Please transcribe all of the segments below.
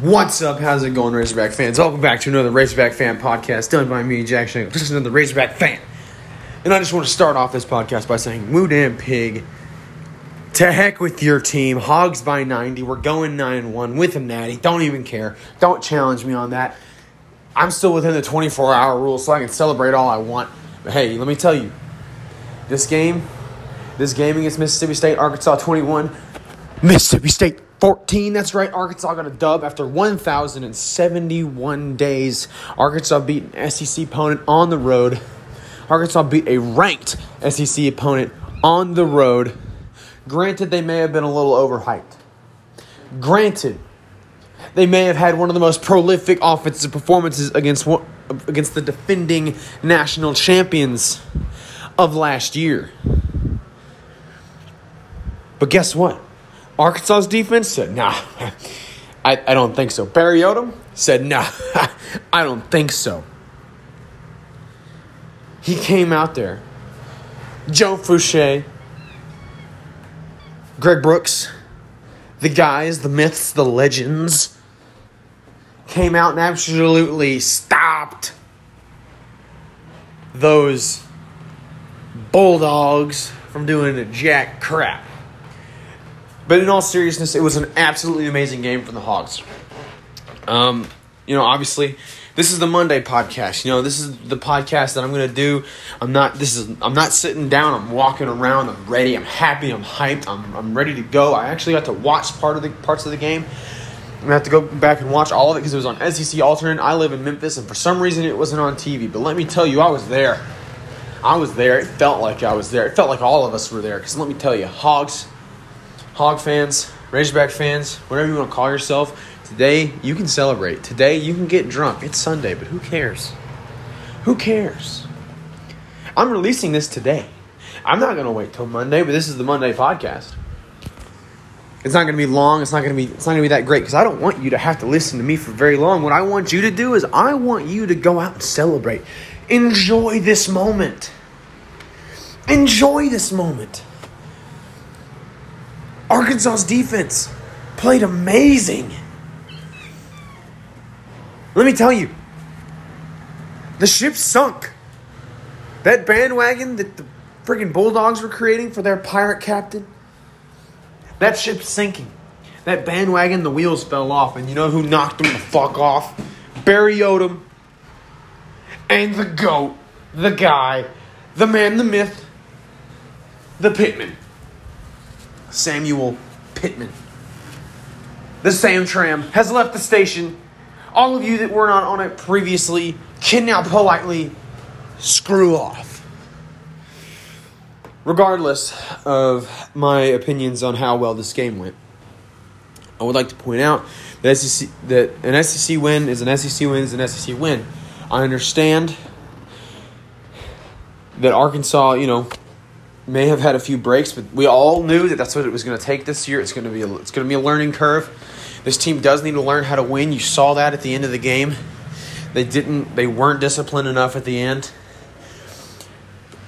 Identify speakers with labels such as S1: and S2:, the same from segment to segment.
S1: What's up? How's it going, Razorback fans? Welcome back to another Razorback fan podcast done by me, Jack Shangle. Just another Razorback fan. And I just want to start off this podcast by saying, Moo damn pig. To heck with your team. Hogs by 90. We're going 9 1 with a natty. Don't even care. Don't challenge me on that. I'm still within the 24 hour rule, so I can celebrate all I want. But hey, let me tell you, this game, this game against Mississippi State, Arkansas 21, Mississippi State 14. That's right. Arkansas got a dub after 1,071 days. Arkansas beat an SEC opponent on the road. Arkansas beat a ranked SEC opponent on the road. Granted, they may have been a little overhyped. Granted, they may have had one of the most prolific offensive performances against against the defending national champions of last year. But guess what? Arkansas's defense said, nah, I, I don't think so. Barry Odom said, nah, I don't think so. He came out there. Joe Foucha, Greg Brooks, the guys, the myths, the legends, came out and absolutely stopped those Bulldogs from doing jack crap. But in all seriousness, it was an absolutely amazing game from the Hogs. Um, you know, obviously, this is the Monday podcast. You know, this is the podcast that I'm to do. I'm not. This is. I'm not sitting down. I'm walking around. I'm ready. I'm happy. I'm hyped. I'm. I'm ready to go. I actually got to watch part of the parts of the game. I'm gonna have to go back and watch all of it because it was on SEC alternate. I live in Memphis, and for some reason, it wasn't on TV. But let me tell you, I was there. I was there. It felt like I was there. It felt like all of us were there. Because let me tell you, Hogs Hog fans, Razorback fans, whatever you want to call yourself, today you can celebrate. Today you can get drunk. It's Sunday, but who cares? Who cares? I'm releasing this today. I'm not going to wait till Monday, but this is the Monday podcast. It's not going to be long. It's not going to be it's not going to be that great cuz I don't want you to have to listen to me for very long. What I want you to do is I want you to go out and celebrate. Enjoy this moment. Enjoy this moment. Arkansas's defense played amazing. Let me tell you, the ship sunk. That bandwagon that the freaking Bulldogs were creating for their pirate captain, that ship's sinking. That bandwagon, the wheels fell off, and you know who knocked them the fuck off? Barry Odom and the GOAT, the guy, the man, the myth, the Pittman. Samuel Pittman. The Samtram has left the station. All of you that were not on it previously can now politely screw off. Regardless of my opinions on how well this game went, I would like to point out that, SEC, that an SEC win is an SEC win is an SEC win. I understand that Arkansas, you know, may have had a few breaks, but we all knew that that's what it was going to take this year. It's going to be a, it's going to be a learning curve. This team does need to learn how to win. You saw that at the end of the game. They didn't. They weren't disciplined enough at the end.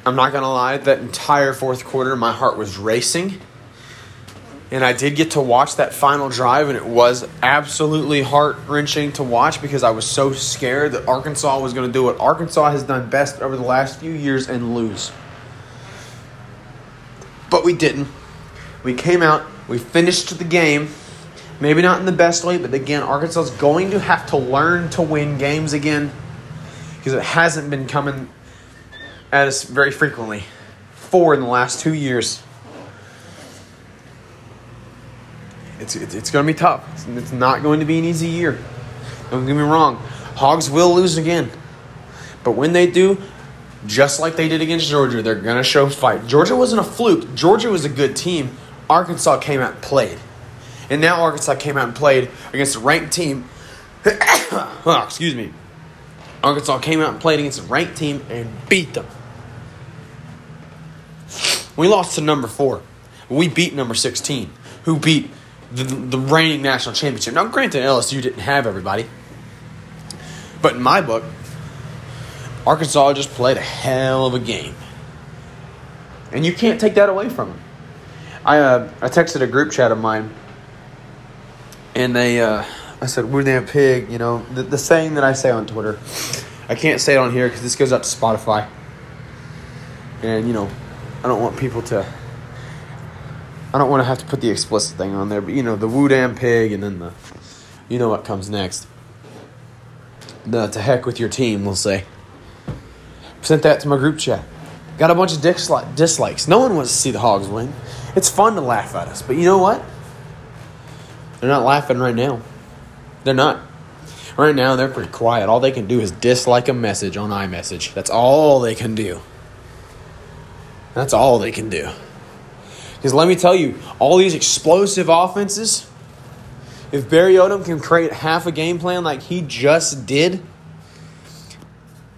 S1: I'm not going to lie. That entire fourth quarter, my heart was racing. And I did get to watch that final drive, and it was absolutely heart wrenching to watch because I was so scared that Arkansas was going to do what Arkansas has done best over the last few years and lose. We didn't. We came out, we finished the game. Maybe not in the best way, but again, Arkansas is going to have to learn to win games again because it hasn't been coming at us very frequently. Four in the last two years. It's, it's, it's going to be tough. It's, it's not going to be an easy year. Don't get me wrong. Hogs will lose again. But when they do, just like they did against Georgia, they're going to show fight. Georgia wasn't a fluke. Georgia was a good team. Arkansas came out and played. And now Arkansas came out and played against a ranked team. oh, excuse me. Arkansas came out and played against a ranked team and beat them. We lost to number four. We beat number 16, who beat the, the reigning national championship. Now, granted, LSU didn't have everybody. But in my book, Arkansas just played a hell of a game. And you can't take that away from them. I, uh, I texted a group chat of mine, and they, uh, I said, "Woo damn pig," you know, the, the saying that I say on Twitter. I can't say it on here because this goes up to Spotify, and you know, I don't want people to. I don't want to have to put the explicit thing on there, but you know, the woo damn pig, and then the, you know what comes next. The to heck with your team, we'll say. Sent that to my group chat. Got a bunch of disli- dislikes. No one wants to see the Hogs win. It's fun to laugh at us, but you know what? They're not laughing right now. They're not. Right now, they're pretty quiet. All they can do is dislike a message on iMessage. That's all they can do. That's all they can do. Because let me tell you, all these explosive offenses, if Barry Odom can create half a game plan like he just did,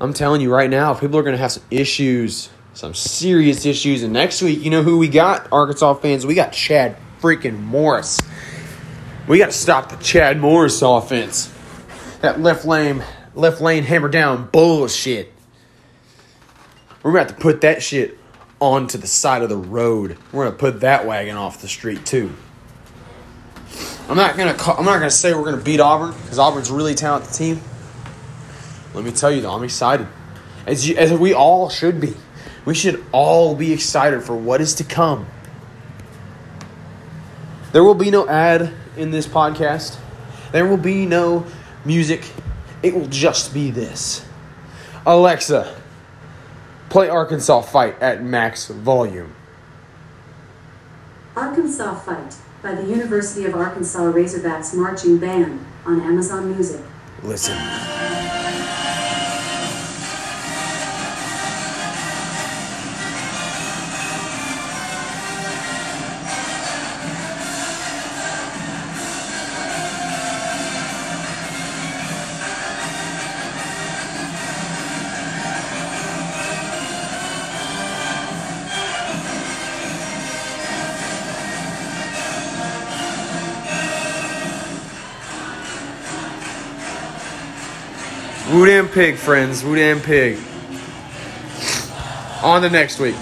S1: I'm telling you right now, people are going to have some issues, some serious issues. And next week, you know who we got, Arkansas fans? We got Chad freaking Morris. We got to stop the Chad Morris offense. That left lane, left lane hammer down bullshit. We're going to have to put that shit onto the side of the road. We're going to put that wagon off the street too. I'm not to I'm not to say we're to beat Auburn cuz Auburn's a really talented team. Let me tell you though, I'm excited. As you, as we all should be. We should all be excited for what is to come. There will be no ad in this podcast. There will be no music. It will just be this. Alexa, play Arkansas Fight at max volume.
S2: Arkansas Fight by the University of Arkansas Razorbacks Marching Band on Amazon Music.
S1: Listen. Woo pig, friends. Woo pig. On the next week.